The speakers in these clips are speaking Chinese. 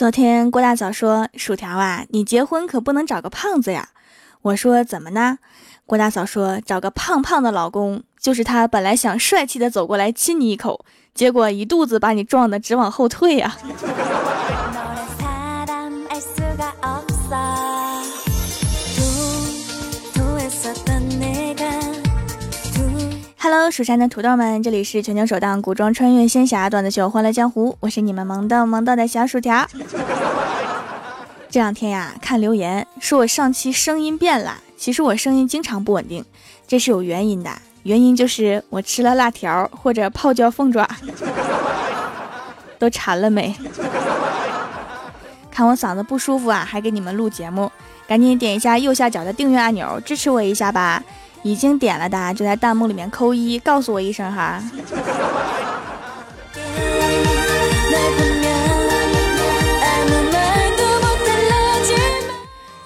昨天郭大嫂说：“薯条啊，你结婚可不能找个胖子呀。”我说：“怎么呢？”郭大嫂说：“找个胖胖的老公，就是他本来想帅气的走过来亲你一口，结果一肚子把你撞得直往后退呀。” Hello，蜀山的土豆们，这里是全球首档古装穿越仙侠段子秀《欢乐江湖》，我是你们萌逗萌逗的小薯条。这两天呀，看留言说我上期声音变了，其实我声音经常不稳定，这是有原因的，原因就是我吃了辣条或者泡椒凤爪，都馋了没？看我嗓子不舒服啊，还给你们录节目，赶紧点一下右下角的订阅按钮，支持我一下吧。已经点了的就在弹幕里面扣一，告诉我一声哈。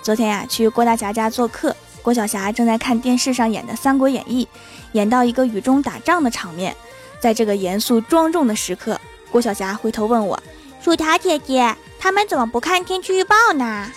昨天呀，去郭大侠家做客，郭晓霞正在看电视上演的《三国演义》，演到一个雨中打仗的场面，在这个严肃庄重的时刻，郭晓霞回头问我：“薯条姐姐，他们怎么不看天气预报呢？”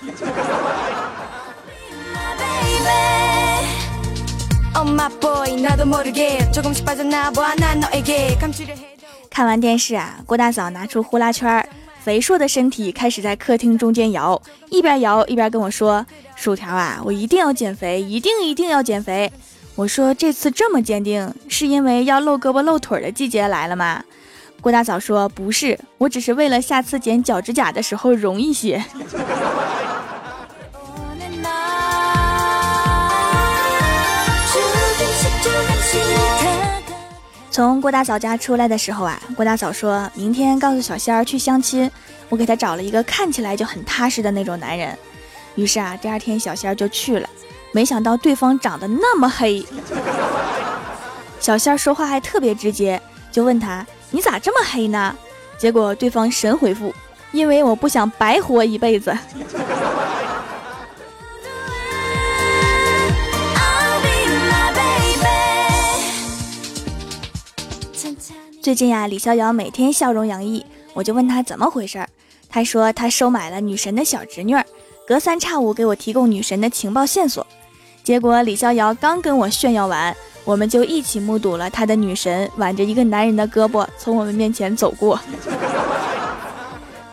看完电视啊，郭大嫂拿出呼啦圈，肥硕的身体开始在客厅中间摇，一边摇一边跟我说：“薯条啊，我一定要减肥，一定一定要减肥。”我说：“这次这么坚定，是因为要露胳膊露腿的季节来了吗？”郭大嫂说：“不是，我只是为了下次剪脚趾甲的时候容易些。” 从郭大嫂家出来的时候啊，郭大嫂说明天告诉小仙儿去相亲，我给她找了一个看起来就很踏实的那种男人。于是啊，第二天小仙儿就去了，没想到对方长得那么黑。小仙儿说话还特别直接，就问他你咋这么黑呢？结果对方神回复：因为我不想白活一辈子。最近呀，李逍遥每天笑容洋溢，我就问他怎么回事儿。他说他收买了女神的小侄女儿，隔三差五给我提供女神的情报线索。结果李逍遥刚跟我炫耀完，我们就一起目睹了他的女神挽着一个男人的胳膊从我们面前走过，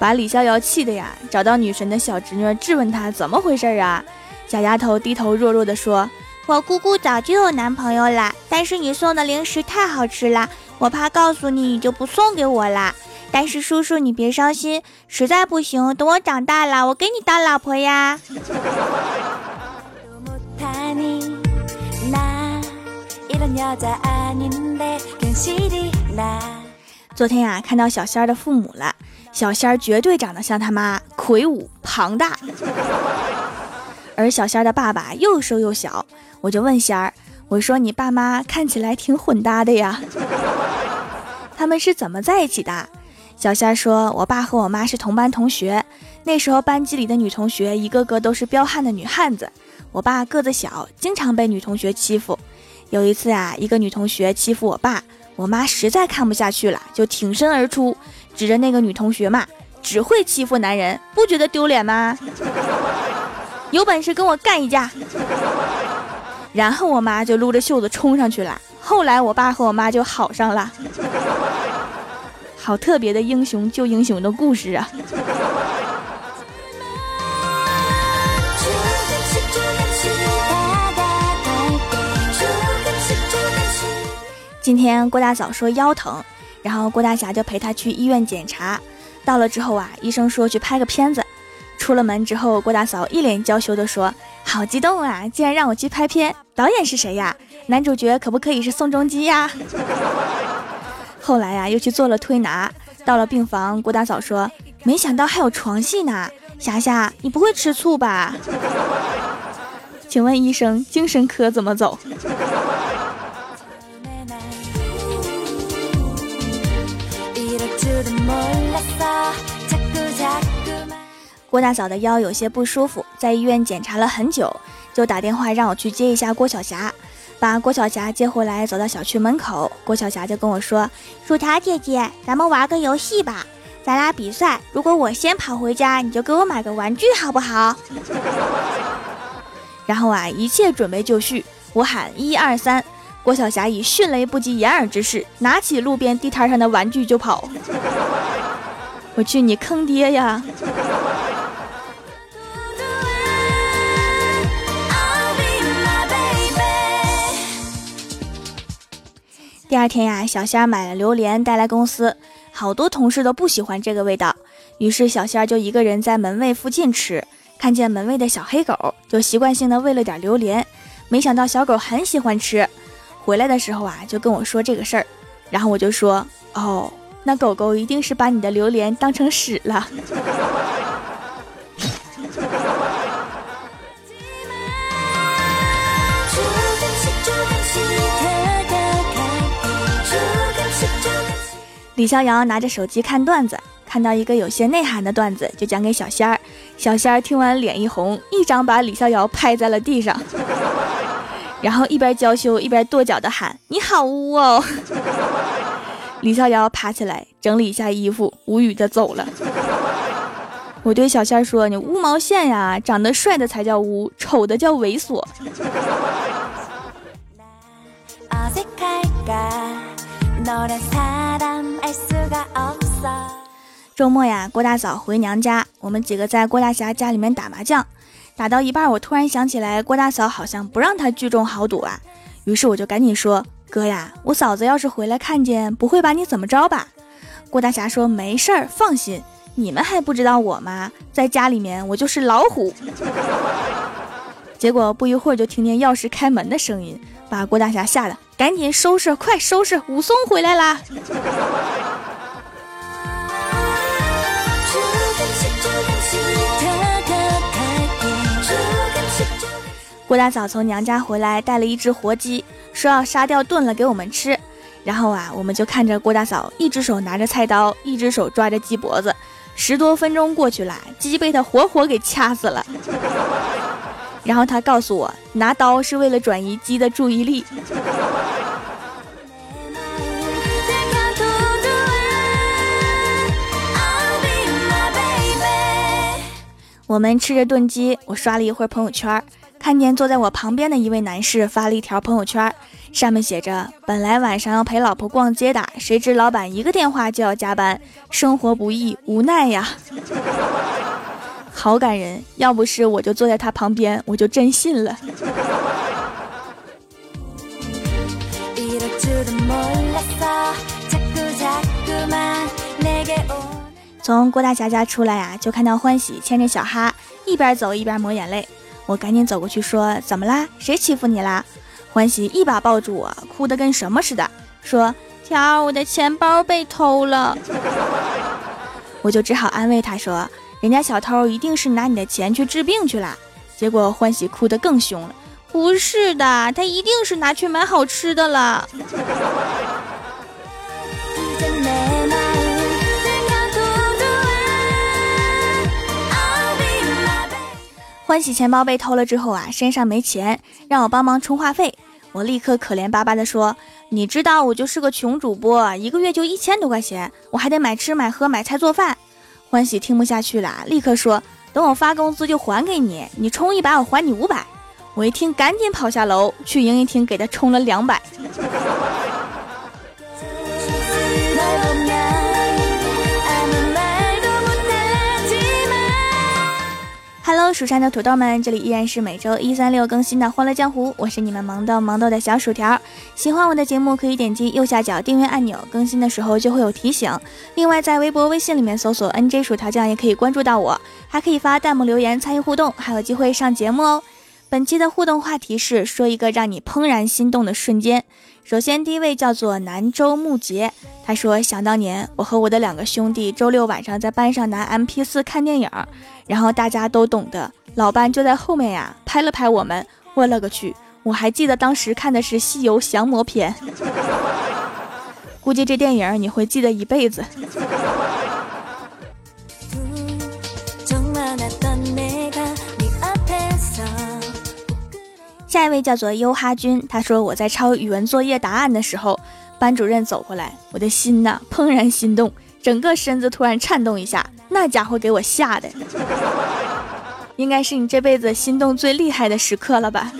把李逍遥气的呀，找到女神的小侄女质问他怎么回事儿啊？小丫头低头弱弱的说：“我姑姑早就有男朋友了，但是你送的零食太好吃了。”我怕告诉你，你就不送给我啦。但是叔叔，你别伤心，实在不行，等我长大了，我给你当老婆呀。昨天呀，看到小仙儿的父母了，小仙儿绝对长得像他妈，魁梧庞大，而小仙儿的爸爸又瘦又小，我就问仙儿。我说你爸妈看起来挺混搭的呀，他们是怎么在一起的？小仙说，我爸和我妈是同班同学，那时候班级里的女同学一个个都是彪悍的女汉子，我爸个子小，经常被女同学欺负。有一次啊，一个女同学欺负我爸，我妈实在看不下去了，就挺身而出，指着那个女同学骂：“只会欺负男人，不觉得丢脸吗？有本事跟我干一架！”然后我妈就撸着袖子冲上去了。后来我爸和我妈就好上了，好特别的英雄救英雄的故事啊！今天郭大嫂说腰疼，然后郭大侠就陪她去医院检查。到了之后啊，医生说去拍个片子。出了门之后，郭大嫂一脸娇羞地说：“好激动啊！竟然让我去拍片，导演是谁呀？男主角可不可以是宋仲基呀？”后来呀，又去做了推拿。到了病房，郭大嫂说：“没想到还有床戏呢，霞霞，你不会吃醋吧？”请问医生，精神科怎么走？郭大嫂的腰有些不舒服，在医院检查了很久，就打电话让我去接一下郭晓霞。把郭晓霞接回来，走到小区门口，郭晓霞就跟我说：“薯条姐姐，咱们玩个游戏吧。咱俩比赛，如果我先跑回家，你就给我买个玩具，好不好？然后啊，一切准备就绪，我喊一二三，郭晓霞以迅雷不及掩耳之势，拿起路边地摊上的玩具就跑。我去，你坑爹呀！第二天呀，小仙儿买了榴莲带来公司，好多同事都不喜欢这个味道，于是小仙儿就一个人在门卫附近吃，看见门卫的小黑狗，就习惯性的喂了点榴莲，没想到小狗很喜欢吃，回来的时候啊，就跟我说这个事儿，然后我就说，哦，那狗狗一定是把你的榴莲当成屎了。李逍遥拿着手机看段子，看到一个有些内涵的段子，就讲给小仙儿。小仙儿听完脸一红，一掌把李逍遥拍在了地上，然后一边娇羞一边跺脚的喊：“你好污哦！” 李逍遥爬起来整理一下衣服，无语的走了。我对小仙儿说：“你污毛线呀，长得帅的才叫污，丑的叫猥琐。” 周末呀，郭大嫂回娘家，我们几个在郭大侠家里面打麻将，打到一半，我突然想起来，郭大嫂好像不让他聚众豪赌啊，于是我就赶紧说：“哥呀，我嫂子要是回来看见，不会把你怎么着吧？”郭大侠说：“没事儿，放心，你们还不知道我吗？在家里面我就是老虎。”结果不一会儿就听见钥匙开门的声音，把郭大侠吓得赶紧收拾，快收拾，武松回来啦！郭大嫂从娘家回来，带了一只活鸡，说要杀掉炖了给我们吃。然后啊，我们就看着郭大嫂一只手拿着菜刀，一只手抓着鸡脖子。十多分钟过去了，鸡被他活活给掐死了。然后他告诉我，拿刀是为了转移鸡的注意力。我们吃着炖鸡，我刷了一会儿朋友圈。看见坐在我旁边的一位男士发了一条朋友圈，上面写着：“本来晚上要陪老婆逛街的，谁知老板一个电话就要加班，生活不易，无奈呀。”好感人，要不是我就坐在他旁边，我就真信了。从郭大侠家出来呀，就看到欢喜牵着小哈，一边走一边抹眼泪。我赶紧走过去说：“怎么啦？谁欺负你啦？”欢喜一把抱住我，哭得跟什么似的，说：“条，我的钱包被偷了。”我就只好安慰他说：“人家小偷一定是拿你的钱去治病去了。”结果欢喜哭得更凶了：“不是的，他一定是拿去买好吃的了。”欢喜钱包被偷了之后啊，身上没钱，让我帮忙充话费。我立刻可怜巴巴地说：“你知道我就是个穷主播，一个月就一千多块钱，我还得买吃买喝买菜做饭。”欢喜听不下去了，立刻说：“等我发工资就还给你，你充一百我还你五百。”我一听，赶紧跑下楼去营业厅给他充了两百。Hello，蜀山的土豆们，这里依然是每周一、三、六更新的《欢乐江湖》，我是你们萌豆萌豆的小薯条。喜欢我的节目，可以点击右下角订阅按钮，更新的时候就会有提醒。另外，在微博、微信里面搜索 “nj 薯条酱”也可以关注到我，还可以发弹幕留言参与互动，还有机会上节目哦。本期的互动话题是说一个让你怦然心动的瞬间。首先，第一位叫做南州木杰，他说：“想当年，我和我的两个兄弟周六晚上在班上拿 M P 四看电影，然后大家都懂得，老班就在后面呀，拍了拍我们。我勒个去！我还记得当时看的是《西游降魔篇 》，估计这电影你会记得一辈子。”下一位叫做优哈君，他说我在抄语文作业答案的时候，班主任走过来，我的心呐怦然心动，整个身子突然颤动一下，那家伙给我吓的，应该是你这辈子心动最厉害的时刻了吧。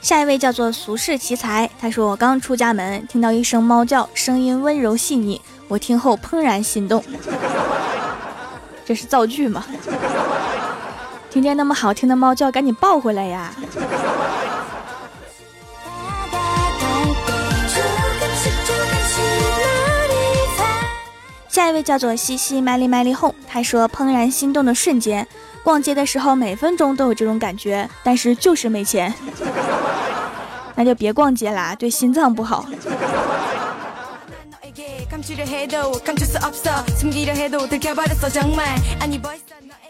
下一位叫做俗世奇才，他说我刚出家门，听到一声猫叫，声音温柔细腻，我听后怦然心动。这是造句吗？听见那么好听的猫叫，赶紧抱回来呀！下一位叫做西西麦丽麦丽哄，他说怦然心动的瞬间，逛街的时候每分钟都有这种感觉，但是就是没钱。那就别逛街啦，对心脏不好。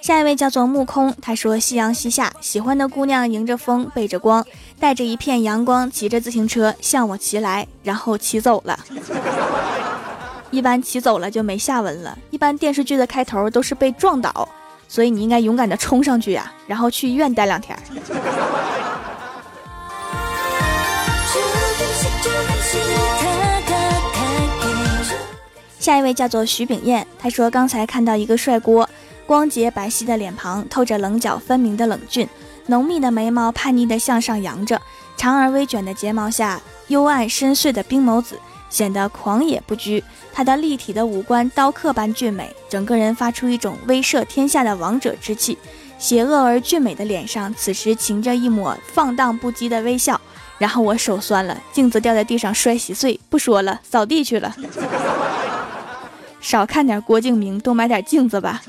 下一位叫做木空，他说夕阳西下，喜欢的姑娘迎着风，背着光，带着一片阳光，骑着自行车向我骑来，然后骑走了。一般骑走了就没下文了，一般电视剧的开头都是被撞倒，所以你应该勇敢的冲上去呀，然后去医院待两天。下一位叫做徐炳燕，他说刚才看到一个帅锅，光洁白皙的脸庞透着棱角分明的冷峻，浓密的眉毛叛逆的向上扬着，长而微卷的睫毛下幽暗深邃的冰眸子显得狂野不拘。他的立体的五官刀刻般俊美，整个人发出一种威慑天下的王者之气。邪恶而俊美的脸上此时噙着一抹放荡不羁的微笑。然后我手酸了，镜子掉在地上摔稀碎。不说了，扫地去了。少看点郭敬明，多买点镜子吧。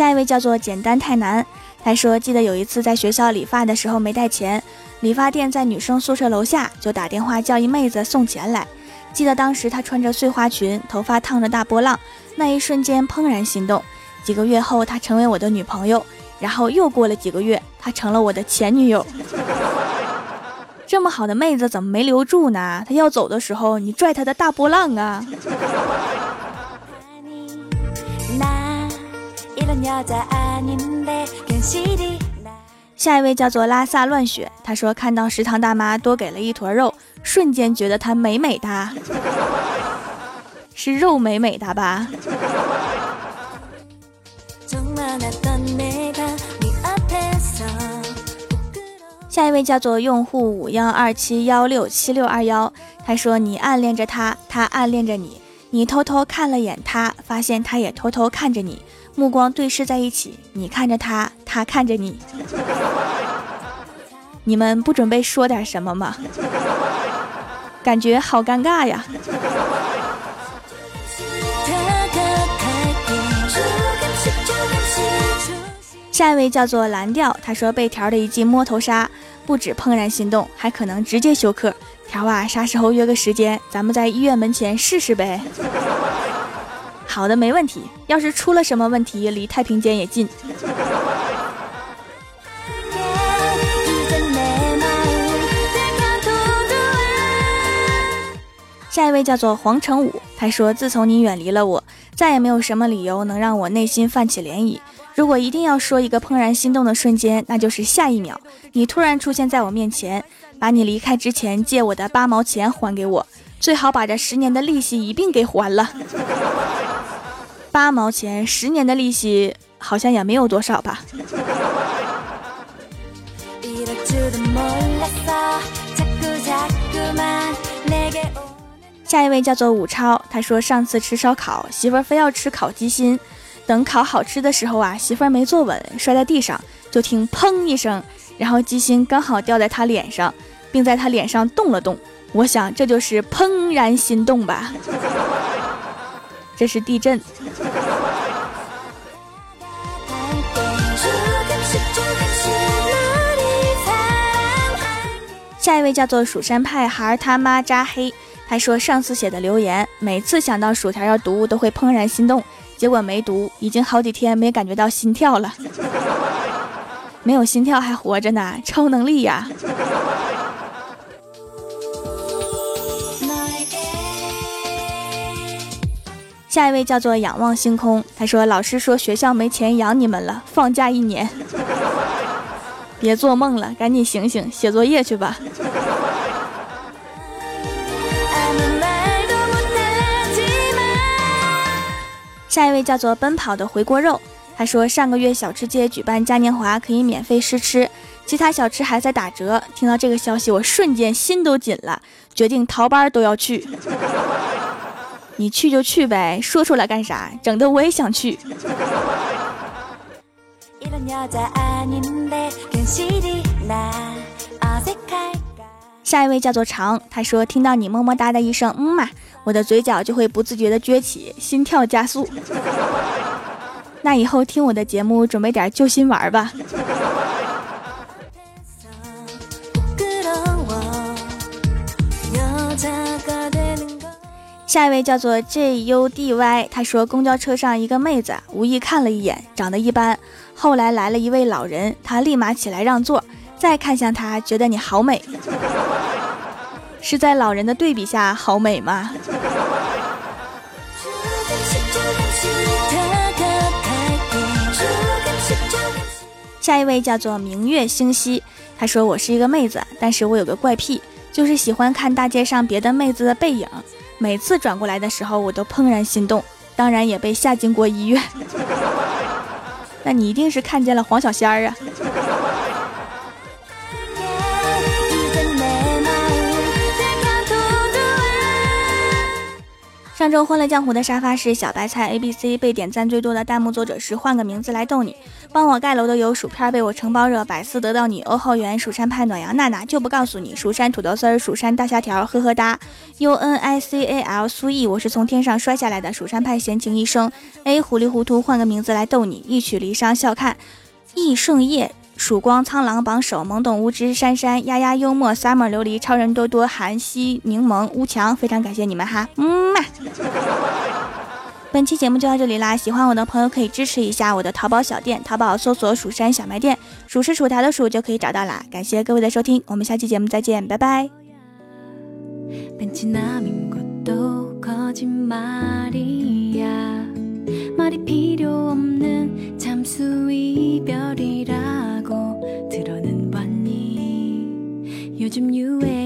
下一位叫做简单太难，他说记得有一次在学校理发的时候没带钱，理发店在女生宿舍楼下，就打电话叫一妹子送钱来。记得当时她穿着碎花裙，头发烫着大波浪，那一瞬间怦然心动。几个月后，她成为我的女朋友。然后又过了几个月，她成了我的前女友。这么好的妹子怎么没留住呢？她要走的时候，你拽她的大波浪啊！下一位叫做拉萨乱雪，他说看到食堂大妈多给了一坨肉，瞬间觉得她美美哒，是肉美美哒吧？下一位叫做用户五幺二七幺六七六二幺，他说你暗恋着他，他暗恋着你，你偷偷看了眼他，发现他也偷偷看着你，目光对视在一起，你看着他，他看着你，你们不准备说点什么吗？感觉好尴尬呀。下一位叫做蓝调，他说被条的一记摸头杀，不止怦然心动，还可能直接休克。条啊，啥时候约个时间，咱们在医院门前试试呗？好的，没问题。要是出了什么问题，离太平间也近。下一位叫做黄成武，他说自从你远离了我，再也没有什么理由能让我内心泛起涟漪。如果一定要说一个怦然心动的瞬间，那就是下一秒你突然出现在我面前，把你离开之前借我的八毛钱还给我，最好把这十年的利息一并给还了。八毛钱，十年的利息好像也没有多少吧。下一位叫做武超，他说上次吃烧烤，媳妇儿非要吃烤鸡心。等烤好吃的时候啊，媳妇儿没坐稳，摔在地上，就听砰一声，然后鸡心刚好掉在他脸上，并在他脸上动了动。我想这就是怦然心动吧。这是地震。下一位叫做蜀山派孩儿他妈扎黑，他说上次写的留言，每次想到薯条要读都会怦然心动。结果没读，已经好几天没感觉到心跳了。没有心跳还活着呢，超能力呀！下一位叫做仰望星空，他说：“老师说学校没钱养你们了，放假一年，别做梦了，赶紧醒醒，写作业去吧。”下一位叫做奔跑的回锅肉，他说：“上个月小吃街举办嘉年华，可以免费试吃，其他小吃还在打折。听到这个消息，我瞬间心都紧了，决定逃班都要去。”你去就去呗，说出来干啥？整的我也想去。下一位叫做长，他说听到你么么哒的一声嗯嘛，我的嘴角就会不自觉的撅起，心跳加速。那以后听我的节目，准备点救心丸吧。下一位叫做 J U D Y，他说公交车上一个妹子无意看了一眼，长得一般。后来来了一位老人，他立马起来让座，再看向他，觉得你好美。是在老人的对比下好美吗？下一位叫做明月星稀，他说我是一个妹子，但是我有个怪癖，就是喜欢看大街上别的妹子的背影。每次转过来的时候，我都怦然心动，当然也被吓进过医院。那你一定是看见了黄小仙儿啊！上周欢乐江湖的沙发是小白菜 A B C，被点赞最多的弹幕作者是换个名字来逗你。帮我盖楼的有薯片被我承包热，百思得到你，欧浩源，蜀山派暖阳娜娜就不告诉你，蜀山土豆丝儿，蜀山大虾条，呵呵哒，U N I C A L 苏毅，我是从天上摔下来的，蜀山派闲情一生，A 糊里糊涂换个名字来逗你，一曲离殇笑看，易胜业。曙光苍狼榜首，懵懂无知，珊珊丫丫幽默，summer 琉璃，超人多多，韩熙柠檬，乌强，非常感谢你们哈，嗯嘛。本期节目就到这里啦，喜欢我的朋友可以支持一下我的淘宝小店，淘宝搜索“蜀山小卖店”，数是薯条的数就可以找到啦。感谢各位的收听，我们下期节目再见，拜拜。요 즘유행